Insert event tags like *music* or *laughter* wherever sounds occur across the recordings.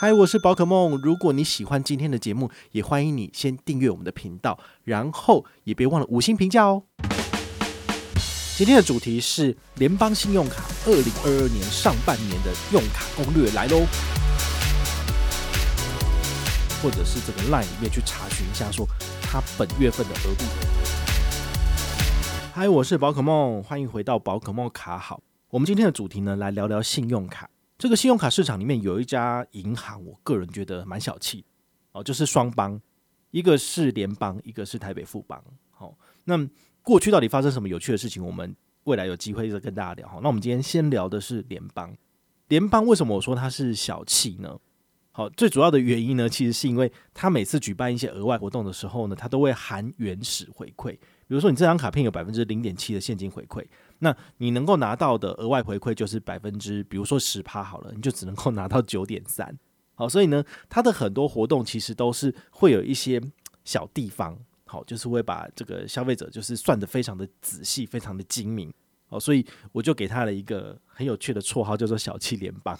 嗨，我是宝可梦。如果你喜欢今天的节目，也欢迎你先订阅我们的频道，然后也别忘了五星评价哦。今天的主题是联邦信用卡二零二二年上半年的用卡攻略来喽，或者是这个 LINE 里面去查询一下，说它本月份的额度。嗨，我是宝可梦，欢迎回到宝可梦卡好。我们今天的主题呢，来聊聊信用卡。这个信用卡市场里面有一家银行，我个人觉得蛮小气哦，就是双邦，一个是联邦，一个是台北富邦。好，那过去到底发生什么有趣的事情？我们未来有机会再跟大家聊。好，那我们今天先聊的是联邦。联邦为什么我说它是小气呢？好，最主要的原因呢，其实是因为它每次举办一些额外活动的时候呢，它都会含原始回馈。比如说，你这张卡片有百分之零点七的现金回馈。那你能够拿到的额外回馈就是百分之，比如说十趴好了，你就只能够拿到九点三。好，所以呢，它的很多活动其实都是会有一些小地方，好，就是会把这个消费者就是算得非常的仔细，非常的精明。好，所以我就给他了一个很有趣的绰号，叫做“小气联邦”。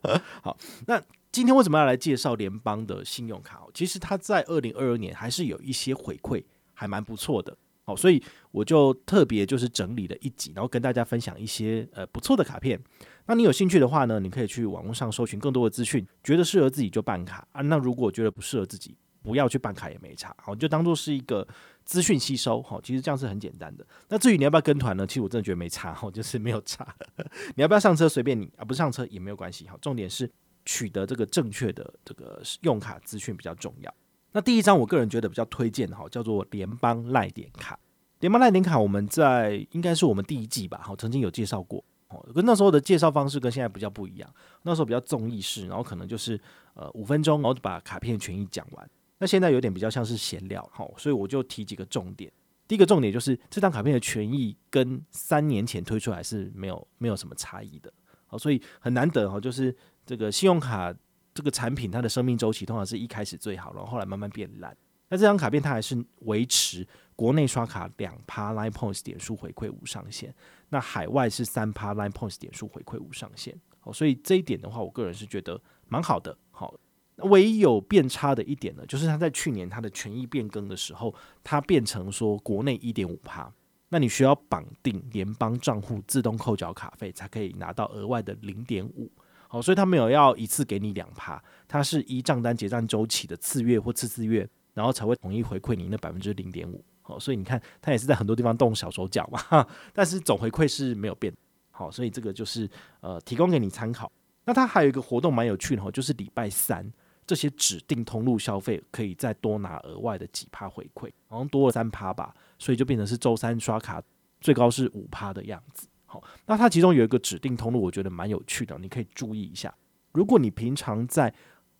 *laughs* 好，那今天为什么要来介绍联邦的信用卡？其实它在二零二二年还是有一些回馈，还蛮不错的。好，所以我就特别就是整理了一集，然后跟大家分享一些呃不错的卡片。那你有兴趣的话呢，你可以去网络上搜寻更多的资讯，觉得适合自己就办卡啊。那如果觉得不适合自己，不要去办卡也没差。好，就当做是一个资讯吸收。好，其实这样是很简单的。那至于你要不要跟团呢？其实我真的觉得没差。好，*laughs* 就是没有差。*laughs* 你要不要上车随便你啊，不上车也没有关系。好，重点是取得这个正确的这个用卡资讯比较重要。那第一张，我个人觉得比较推荐哈，叫做联邦赖点卡。联邦赖点卡，我们在应该是我们第一季吧，好，曾经有介绍过。哦，跟那时候的介绍方式跟现在比较不一样。那时候比较综艺式，然后可能就是呃五分钟，然后就把卡片权益讲完。那现在有点比较像是闲聊，好，所以我就提几个重点。第一个重点就是这张卡片的权益跟三年前推出来是没有没有什么差异的。好，所以很难得哈，就是这个信用卡。这个产品它的生命周期通常是一开始最好，然后后来慢慢变烂。那这张卡片它还是维持国内刷卡两趴 Line Points 点数回馈无上限，那海外是三趴 Line Points 点数回馈无上限。好，所以这一点的话，我个人是觉得蛮好的。好，唯一有变差的一点呢，就是它在去年它的权益变更的时候，它变成说国内一点五趴，那你需要绑定联邦账户自动扣缴卡费，才可以拿到额外的零点五。好，所以他没有要一次给你两趴，它是依账单结账周期的次月或次次月，然后才会统一回馈你那百分之零点五。好，所以你看，他也是在很多地方动小手脚嘛，但是总回馈是没有变。好，所以这个就是呃提供给你参考。那它还有一个活动蛮有趣的，就是礼拜三这些指定通路消费可以再多拿额外的几趴回馈，好像多了三趴吧，所以就变成是周三刷卡最高是五趴的样子。好，那它其中有一个指定通路，我觉得蛮有趣的，你可以注意一下。如果你平常在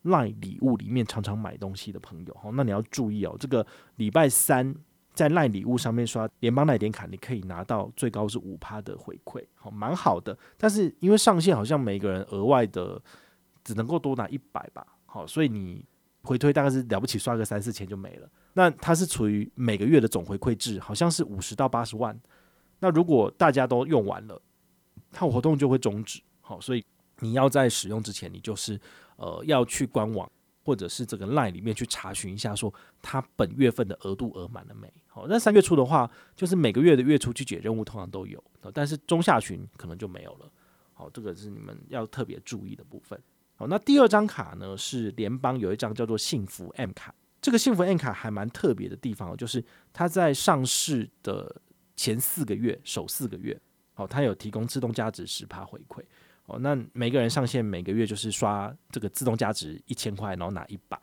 LINE 礼物里面常常买东西的朋友，好，那你要注意哦。这个礼拜三在 LINE 礼物上面刷联邦赖点卡，你可以拿到最高是五趴的回馈，好，蛮好的。但是因为上限好像每个人额外的只能够多拿一百吧，好，所以你回推大概是了不起刷个三四千就没了。那它是处于每个月的总回馈制，好像是五十到八十万。那如果大家都用完了，它活动就会终止。好，所以你要在使用之前，你就是呃要去官网或者是这个 LINE 里面去查询一下，说它本月份的额度额满了没？好，那三月初的话，就是每个月的月初去解任务通常都有，但是中下旬可能就没有了。好，这个是你们要特别注意的部分。好，那第二张卡呢是联邦有一张叫做幸福 M 卡，这个幸福 M 卡还蛮特别的地方，就是它在上市的。前四个月，首四个月，哦，它有提供自动价值十趴回馈，哦，那每个人上线每个月就是刷这个自动价值一千块，然后拿一百。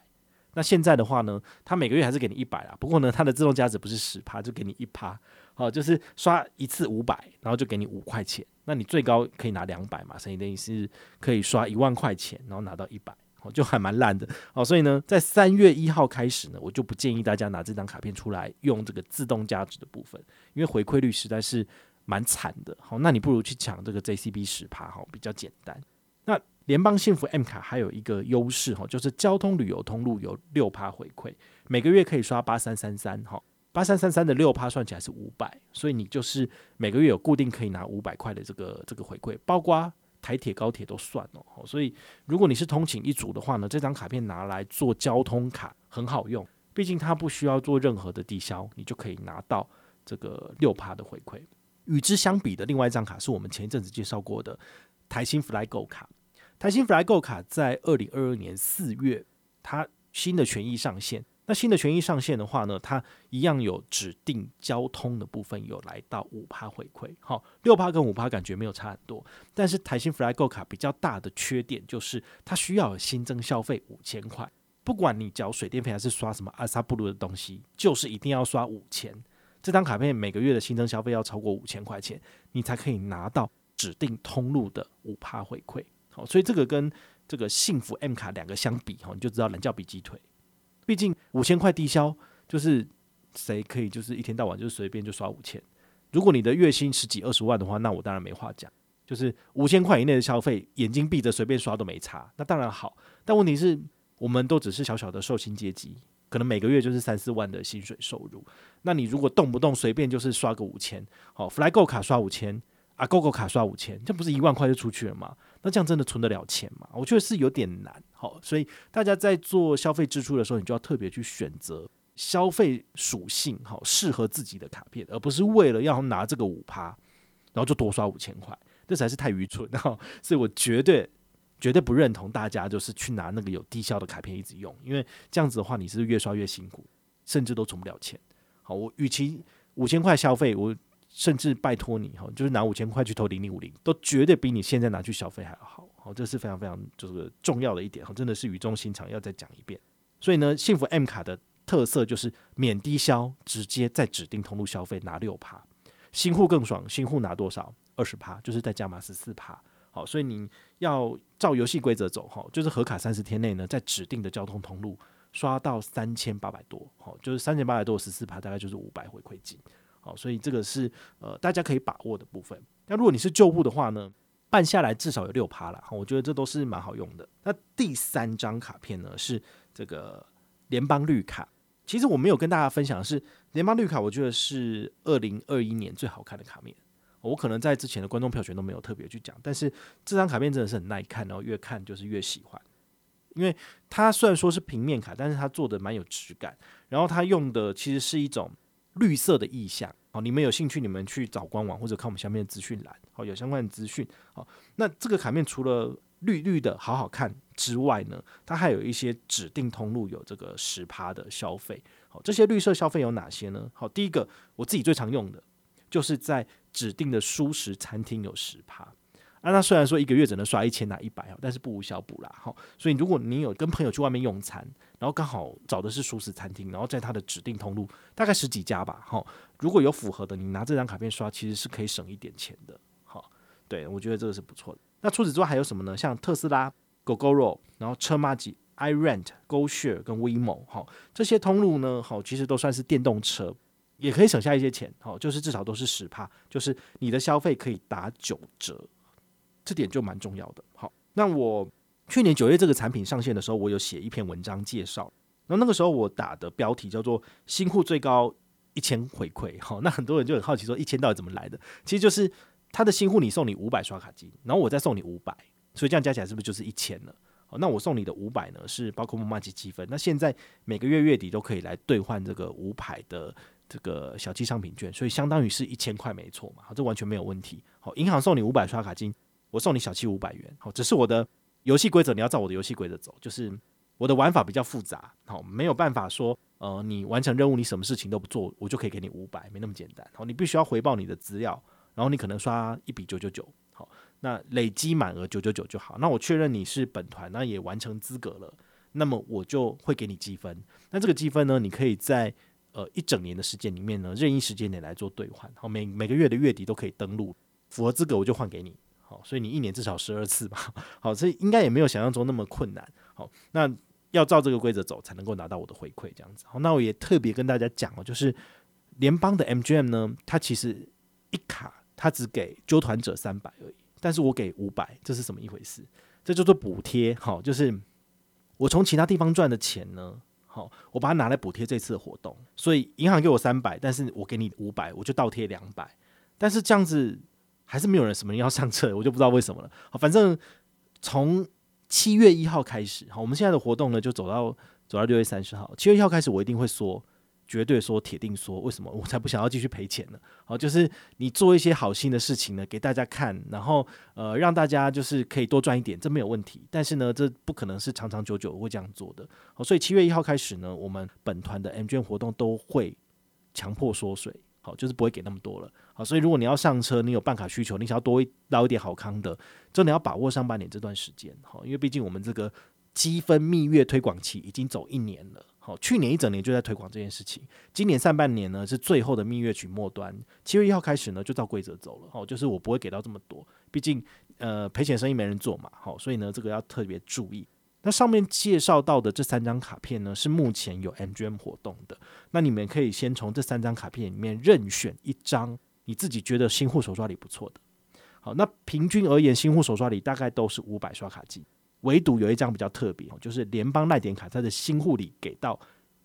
那现在的话呢，它每个月还是给你一百啦，不过呢，它的自动价值不是十趴，就给你一趴，好，就是刷一次五百，然后就给你五块钱，那你最高可以拿两百嘛，所以等于是可以刷一万块钱，然后拿到一百。哦，就还蛮烂的哦，所以呢，在三月一号开始呢，我就不建议大家拿这张卡片出来用这个自动加值的部分，因为回馈率实在是蛮惨的。好，那你不如去抢这个 JCB 十趴，哈，比较简单。那联邦幸福 M 卡还有一个优势哈，就是交通旅游通路有六趴回馈，每个月可以刷八三三三，哈，八三三三的六趴算起来是五百，所以你就是每个月有固定可以拿五百块的这个这个回馈，包括台铁、高铁都算哦。所以如果你是通勤一族的话呢，这张卡片拿来做交通卡很好用，毕竟它不需要做任何的抵消，你就可以拿到这个六趴的回馈。与之相比的另外一张卡是我们前一阵子介绍过的台新 FlyGo 卡。台新 FlyGo 卡在二零二二年四月，它新的权益上线。那新的权益上线的话呢，它一样有指定交通的部分有来到五趴回馈。好，六趴跟五趴感觉没有差很多，但是台新 FlyGo 卡比较大的缺点就是它需要新增消费五千块，不管你缴水电费还是刷什么阿萨布鲁的东西，就是一定要刷五千。这张卡片每个月的新增消费要超过五千块钱，你才可以拿到指定通路的五趴回馈。好，所以这个跟这个幸福 M 卡两个相比，哈，你就知道人叫比鸡腿。毕竟五千块低消，就是谁可以就是一天到晚就是随便就刷五千。如果你的月薪十几二十万的话，那我当然没话讲。就是五千块以内的消费，眼睛闭着随便刷都没差，那当然好。但问题是，我们都只是小小的受薪阶级。可能每个月就是三四万的薪水收入，那你如果动不动随便就是刷个五千，好，FlyGo 卡刷五千，啊，GoGo 卡刷五千，这不是一万块就出去了吗？那这样真的存得了钱吗？我觉得是有点难，好，所以大家在做消费支出的时候，你就要特别去选择消费属性好适合自己的卡片，而不是为了要拿这个五趴，然后就多刷五千块，这才是太愚蠢，哈，所以我绝对。绝对不认同大家就是去拿那个有低消的卡片一直用，因为这样子的话，你是越刷越辛苦，甚至都存不了钱。好，我与其五千块消费，我甚至拜托你哈，就是拿五千块去投零零五零，都绝对比你现在拿去消费还要好。好，这是非常非常就是重要的一点哈，真的是语重心长，要再讲一遍。所以呢，幸福 M 卡的特色就是免低消，直接在指定通路消费拿六趴，新户更爽，新户拿多少？二十趴，就是再加码十四趴。好，所以你要照游戏规则走哈，就是核卡三十天内呢，在指定的交通通路刷到三千八百多，好，就是三千八百多十四趴，大概就是五百回馈金。好，所以这个是呃大家可以把握的部分。那如果你是旧户的话呢，办下来至少有六趴啦，我觉得这都是蛮好用的。那第三张卡片呢是这个联邦绿卡，其实我没有跟大家分享的是联邦绿卡，我觉得是二零二一年最好看的卡面。我可能在之前的观众票选都没有特别去讲，但是这张卡片真的是很耐看，然后越看就是越喜欢，因为它虽然说是平面卡，但是它做的蛮有质感，然后它用的其实是一种绿色的意象。好，你们有兴趣，你们去找官网或者看我们下面的资讯栏，好，有相关的资讯。好，那这个卡面除了绿绿的好好看之外呢，它还有一些指定通路有这个十趴的消费。好，这些绿色消费有哪些呢？好，第一个我自己最常用的。就是在指定的蔬食餐厅有十趴，啊，那虽然说一个月只能刷一千拿一百哦，但是不无小补啦，哈。所以如果你有跟朋友去外面用餐，然后刚好找的是熟食餐厅，然后在他的指定通路大概十几家吧，哈，如果有符合的，你拿这张卡片刷，其实是可以省一点钱的，好，对，我觉得这个是不错的。那除此之外还有什么呢？像特斯拉、Gogoro，然后车马吉、iRent、GoShare 跟 WeMo，哈，这些通路呢，好，其实都算是电动车。也可以省下一些钱，好，就是至少都是十趴，就是你的消费可以打九折，这点就蛮重要的。好，那我去年九月这个产品上线的时候，我有写一篇文章介绍，然后那个时候我打的标题叫做“新户最高一千回馈”，好，*laughs* 那很多人就很好奇说一千到底怎么来的？其实就是他的新户你送你五百刷卡金，然后我再送你五百，所以这样加起来是不是就是一千了？好，那我送你的五百呢，是包括木马及积分，那现在每个月月底都可以来兑换这个五百的。这个小七商品券，所以相当于是一千块，没错嘛，好，这完全没有问题。好，银行送你五百刷卡金，我送你小七五百元。好，只是我的游戏规则，你要照我的游戏规则走，就是我的玩法比较复杂，好，没有办法说，呃，你完成任务，你什么事情都不做，我就可以给你五百，没那么简单。好，你必须要回报你的资料，然后你可能刷一笔九九九，好，那累积满额九九九就好。那我确认你是本团，那也完成资格了，那么我就会给你积分。那这个积分呢，你可以在呃，一整年的时间里面呢，任意时间点来做兑换，好，每每个月的月底都可以登录，符合资格我就换给你，好，所以你一年至少十二次吧，好，所以应该也没有想象中那么困难，好，那要照这个规则走才能够拿到我的回馈，这样子，好，那我也特别跟大家讲哦，就是联邦的 MGM 呢，它其实一卡它只给揪团者三百而已，但是我给五百，这是什么一回事？这叫做补贴，好，就是我从其他地方赚的钱呢。好，我把它拿来补贴这次的活动，所以银行给我三百，但是我给你五百，我就倒贴两百。但是这样子还是没有人什么人要上车，*laughs* 我就不知道为什么了。好，反正从七月一号开始，好，我们现在的活动呢就走到走到六月三十号。七月一号开始，我一定会说。绝对说，铁定说，为什么 *laughs* 我才不想要继续赔钱呢？好，就是你做一些好心的事情呢，给大家看，然后呃，让大家就是可以多赚一点，这没有问题。但是呢，这不可能是长长久久会这样做的。好，所以七月一号开始呢，我们本团的 M 券活动都会强迫缩水，好，就是不会给那么多了。啊，所以如果你要上车，你有办卡需求，你想要多捞一点好康的，真的要把握上半年这段时间。好，因为毕竟我们这个积分蜜月推广期已经走一年了。好，去年一整年就在推广这件事情，今年上半年呢是最后的蜜月曲末端，七月一号开始呢就照规则走了。好，就是我不会给到这么多，毕竟呃赔钱生意没人做嘛。好，所以呢这个要特别注意。那上面介绍到的这三张卡片呢是目前有 MGM 活动的，那你们可以先从这三张卡片里面任选一张你自己觉得新户手刷礼不错的。好，那平均而言新户手刷礼大概都是五百刷卡金。唯独有一张比较特别，就是联邦赖点卡，它的新户礼给到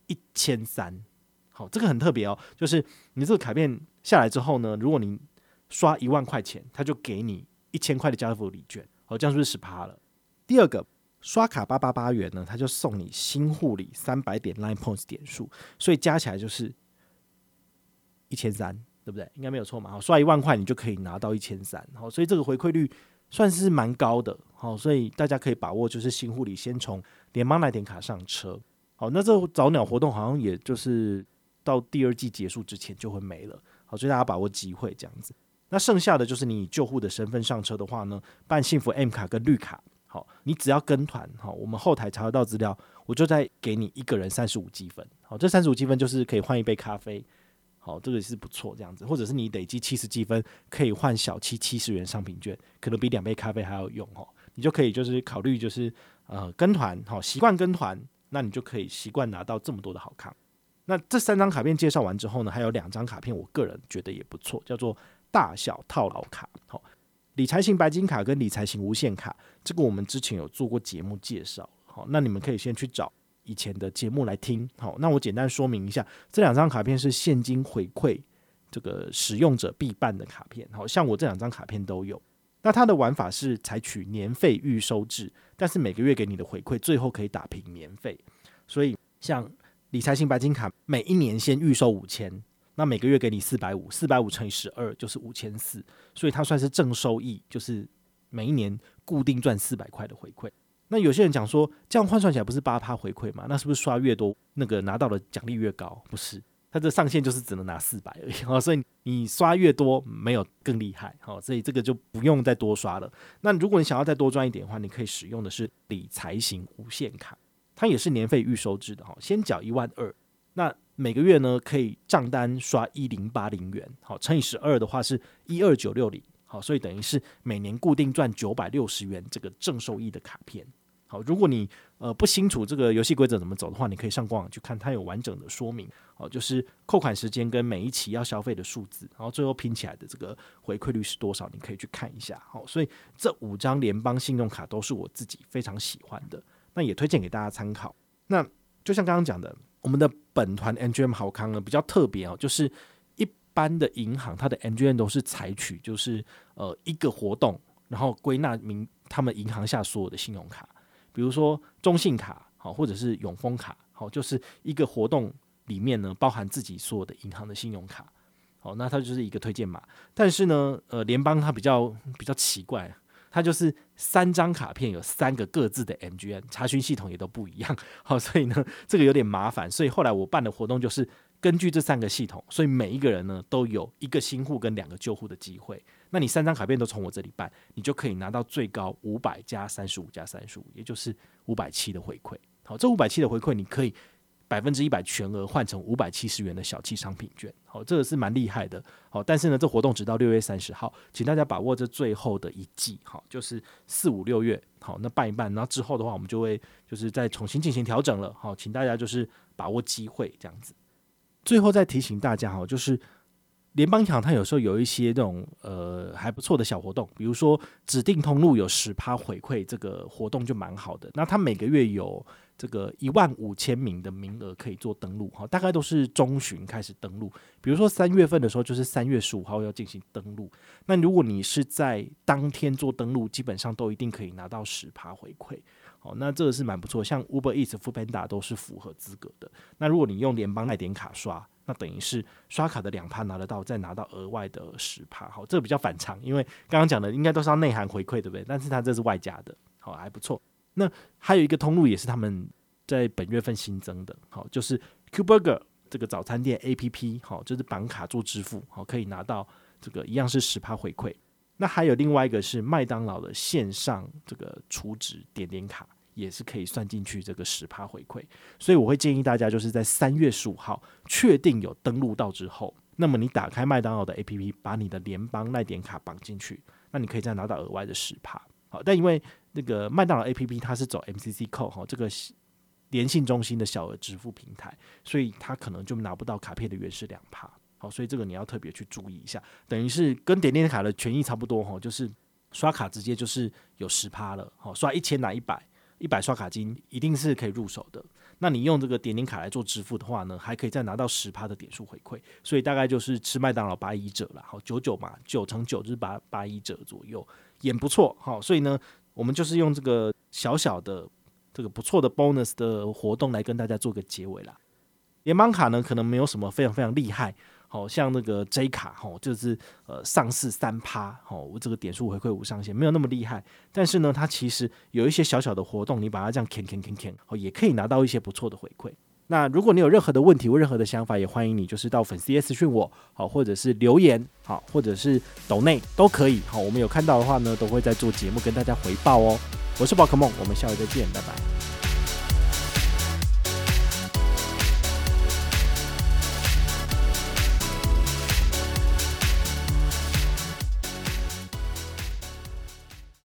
一千三，好，这个很特别哦。就是你这个卡片下来之后呢，如果你刷一万块钱，他就给你一千块的家乐福礼券，好，这样是不是十趴了？第二个刷卡八八八元呢，他就送你新户礼三百点 Line Points 点数，所以加起来就是一千三，对不对？应该没有错嘛。好，刷一万块你就可以拿到一千三，好，所以这个回馈率。算是蛮高的，好，所以大家可以把握，就是新户礼先从联邦赖点卡上车，好，那这早鸟活动好像也就是到第二季结束之前就会没了，好，所以大家把握机会这样子。那剩下的就是你以旧户的身份上车的话呢，办幸福 M 卡跟绿卡，好，你只要跟团，好，我们后台查得到资料，我就再给你一个人三十五积分，好，这三十五积分就是可以换一杯咖啡。好，这个是不错，这样子，或者是你累积七十积分，可以换小七七十元商品券，可能比两杯咖啡还要用哦。你就可以就是考虑就是呃跟团，好，习惯跟团，那你就可以习惯拿到这么多的好康。那这三张卡片介绍完之后呢，还有两张卡片，我个人觉得也不错，叫做大小套牢卡，好，理财型白金卡跟理财型无限卡，这个我们之前有做过节目介绍，好，那你们可以先去找。以前的节目来听，好，那我简单说明一下，这两张卡片是现金回馈，这个使用者必办的卡片，好像我这两张卡片都有。那它的玩法是采取年费预收制，但是每个月给你的回馈最后可以打平年费，所以像理财型白金卡，每一年先预收五千，那每个月给你四百五，四百五乘以十二就是五千四，所以它算是正收益，就是每一年固定赚四百块的回馈。那有些人讲说，这样换算起来不是八趴回馈吗？那是不是刷越多，那个拿到的奖励越高？不是，它的上限就是只能拿四百而已。哦，所以你刷越多，没有更厉害。好，所以这个就不用再多刷了。那如果你想要再多赚一点的话，你可以使用的是理财型无限卡，它也是年费预收制的。哈，先缴一万二，那每个月呢可以账单刷一零八零元。好，乘以十二的话是一二九六零。好，所以等于是每年固定赚九百六十元这个正收益的卡片。好，如果你呃不清楚这个游戏规则怎么走的话，你可以上官网去看，它有完整的说明。好，就是扣款时间跟每一期要消费的数字，然后最后拼起来的这个回馈率是多少，你可以去看一下。好，所以这五张联邦信用卡都是我自己非常喜欢的，那也推荐给大家参考。那就像刚刚讲的，我们的本团 MGM 好康呢比较特别哦，就是。一般的银行，它的 MGN 都是采取就是呃一个活动，然后归纳明他们银行下所有的信用卡，比如说中信卡好，或者是永丰卡好，就是一个活动里面呢包含自己所有的银行的信用卡好，那它就是一个推荐码。但是呢，呃，联邦它比较比较奇怪，它就是三张卡片有三个各自的 MGN 查询系统也都不一样，好，所以呢这个有点麻烦。所以后来我办的活动就是。根据这三个系统，所以每一个人呢都有一个新户跟两个旧户的机会。那你三张卡片都从我这里办，你就可以拿到最高五百加三十五加三十五，也就是五百七的回馈。好，这五百七的回馈你可以百分之一百全额换成五百七十元的小气商品券。好，这个是蛮厉害的。好，但是呢，这活动直到六月三十号，请大家把握这最后的一季。好，就是四五六月。好，那办一办，然后之后的话，我们就会就是再重新进行调整了。好，请大家就是把握机会这样子。最后再提醒大家哈，就是联邦银行它有时候有一些这种呃还不错的小活动，比如说指定通路有十趴回馈，这个活动就蛮好的。那它每个月有这个一万五千名的名额可以做登录，哈，大概都是中旬开始登录。比如说三月份的时候，就是三月十五号要进行登录。那如果你是在当天做登录，基本上都一定可以拿到十趴回馈。好，那这个是蛮不错，像 Uber Eats、Foodpanda 都是符合资格的。那如果你用联邦赖点卡刷。那等于是刷卡的两趴拿得到，再拿到额外的十趴，好，这个比较反常，因为刚刚讲的应该都是要内涵回馈，对不对？但是它这是外加的，好，还不错。那还有一个通路也是他们在本月份新增的，好，就是 Q Burger 这个早餐店 APP，好，就是绑卡做支付，好，可以拿到这个一样是十趴回馈。那还有另外一个是麦当劳的线上这个储值点点卡。也是可以算进去这个十趴回馈，所以我会建议大家就是在三月十五号确定有登录到之后，那么你打开麦当劳的 APP，把你的联邦赖点卡绑进去，那你可以再拿到额外的十趴。好，但因为那个麦当劳 APP 它是走 MCC 扣哈，这个联信中心的小额支付平台，所以它可能就拿不到卡片的原始两趴。哦，所以这个你要特别去注意一下，等于是跟点点卡的权益差不多哈，就是刷卡直接就是有十趴了，好，刷一千拿一百。一百刷卡金一定是可以入手的。那你用这个点点卡来做支付的话呢，还可以再拿到十趴的点数回馈，所以大概就是吃麦当劳八一折了。好，九九嘛，九乘九就是八八一折左右，也不错。好，所以呢，我们就是用这个小小的这个不错的 bonus 的活动来跟大家做个结尾啦。联邦卡呢，可能没有什么非常非常厉害。好像那个 J 卡吼，就是呃上市三趴吼，这个点数回馈无上限，没有那么厉害。但是呢，它其实有一些小小的活动，你把它这样啃啃啃啃，哦，也可以拿到一些不错的回馈。那如果你有任何的问题或任何的想法，也欢迎你就是到粉丝页私讯我，好，或者是留言，好，或者是抖内都可以。好，我们有看到的话呢，都会在做节目跟大家回报哦。我是宝可梦，我们下回再见，拜拜。